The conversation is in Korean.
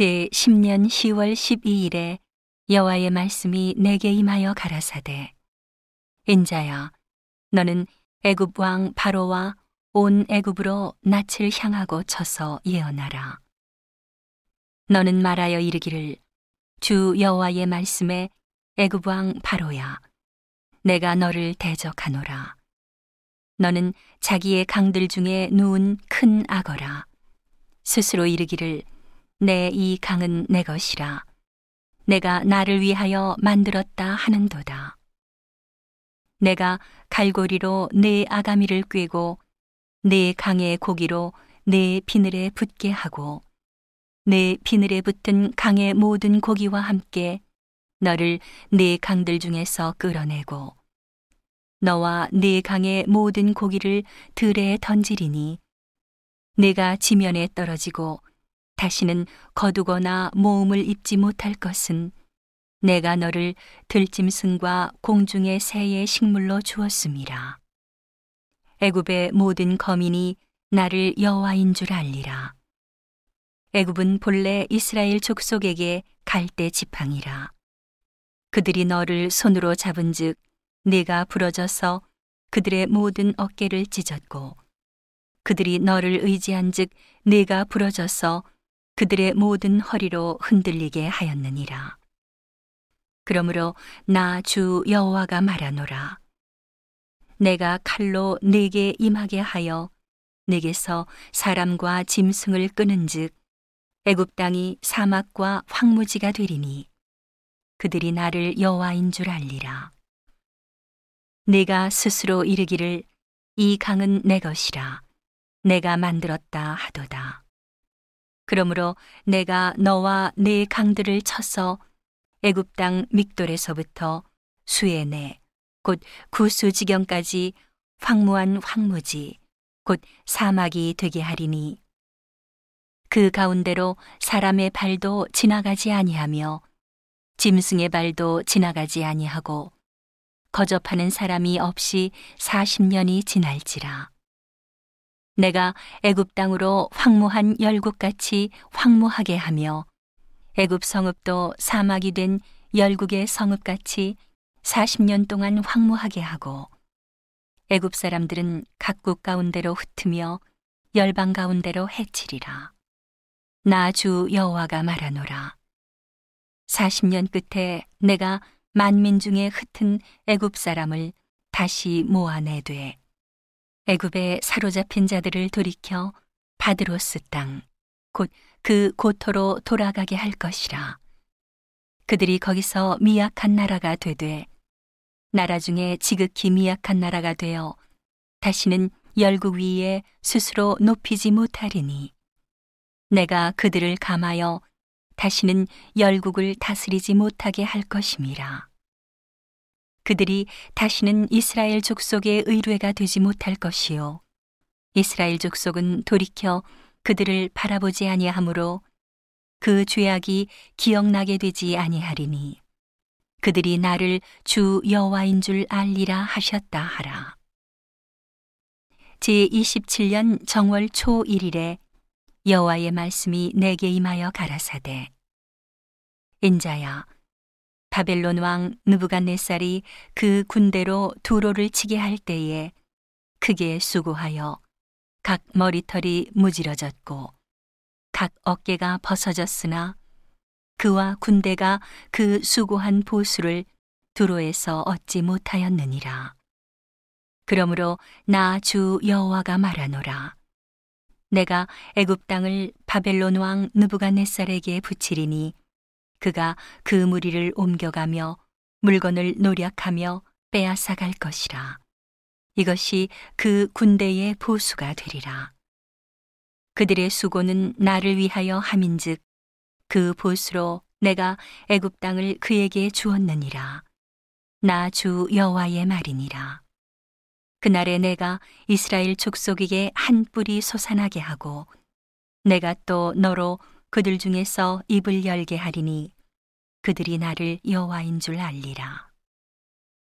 제 10년 10월 12일에 여호와의 말씀이 내게 임하여 가라사대. 인자야 너는 애굽 왕 바로와 온 애굽으로 낯을 향하고 쳐서 예언하라. 너는 말하여 이르기를 주 여호와의 말씀에 애굽 왕 바로야 내가 너를 대적하노라. 너는 자기의 강들 중에 누운 큰 악어라. 스스로 이르기를 내 이 강은 내 것이라. 내가 나를 위하여 만들었다 하는도다. 내가 갈고리로 내 아가미를 꿰고 내 강의 고기로 내 비늘에 붙게 하고 내 비늘에 붙은 강의 모든 고기와 함께 너를 내 강들 중에서 끌어내고 너와 네 강의 모든 고기를 들에 던지리니 내가 지면에 떨어지고 다시는 거두거나 모음을 입지 못할 것은 내가 너를 들짐승과 공중의 새의 식물로 주었음이라. 애굽의 모든 거민이 나를 여호와인 줄 알리라. 애굽은 본래 이스라엘 족속에게 갈대 지팡이라. 그들이 너를 손으로 잡은즉 네가 부러져서 그들의 모든 어깨를 찢었고 그들이 너를 의지한즉 네가 부러져서 그들의 모든 허리로 흔들리게 하였느니라. 그러므로 나 주 여호와가 말하노라. 내가 칼로 네게 임하게 하여 네게서 사람과 짐승을 끄는즉 애굽 땅이 사막과 황무지가 되리니 그들이 나를 여호와인 줄 알리라. 내가 스스로 이르기를 이 강은 내 것이라 내가 만들었다 하도다. 그러므로 내가 너와 네 강들을 쳐서 애굽 땅 믹돌에서부터 수에네 곧 구수 지경까지 황무한 황무지 곧 사막이 되게 하리니. 그 가운데로 사람의 발도 지나가지 아니하며 짐승의 발도 지나가지 아니하고 거접하는 사람이 없이 40년이 지날지라 내가 애굽 땅으로 황무한 열국같이 황무하게 하며 애굽 성읍도 사막이 된 열국의 성읍같이 40년 동안 황무하게 하고 애굽 사람들은 각국 가운데로 흩으며 열방 가운데로 해치리라. 나 주 여호와가 말하노라. 40년 끝에 내가 만민 중에 흩은 애굽 사람을 다시 모아내되 애굽에 사로잡힌 자들을 돌이켜 바드로스 땅 곧 그 고토로 돌아가게 할 것이라 그들이 거기서 미약한 나라가 되되 나라 중에 지극히 미약한 나라가 되어 다시는 열국 위에 스스로 높이지 못하리니 내가 그들을 감하여 다시는 열국을 다스리지 못하게 할 것임이라. 그들이 다시는 이스라엘 족속의 의뢰가 되지 못할 것이요. 이스라엘 족속은 돌이켜 그들을 바라보지 아니하므로 그 죄악이 기억나게 되지 아니하리니 그들이 나를 주 여호와인 줄 알리라 하셨다 하라. 제 27년 정월 초 1일에 여호와의 말씀이 내게 임하여 가라사대 인자야 바벨론 왕 느부갓네살이 그 군대로 두로를 치게 할 때에 크게 수고하여 각 머리털이 무지러졌고 각 어깨가 벗어졌으나 그와 군대가 그 수고한 보수를 두로에서 얻지 못하였느니라. 그러므로 나 주 여호와가 말하노라. 내가 애굽 땅을 바벨론 왕 느부갓네살에게 붙이리니 그가 그 무리를 옮겨가며 물건을 노력하며 빼앗아 갈 것이라. 이것이 그 군대의 보수가 되리라. 그들의 수고는 나를 위하여 함인즉 그 보수로 내가 애굽 땅을 그에게 주었느니라. 나 주 여호와의 말이니라. 그날에 내가 이스라엘 족속에게 한 뿔이 솟아나게 하고 내가 또 너로 그들 중에서 입을 열게 하리니 그들이 나를 여호와인 줄 알리라.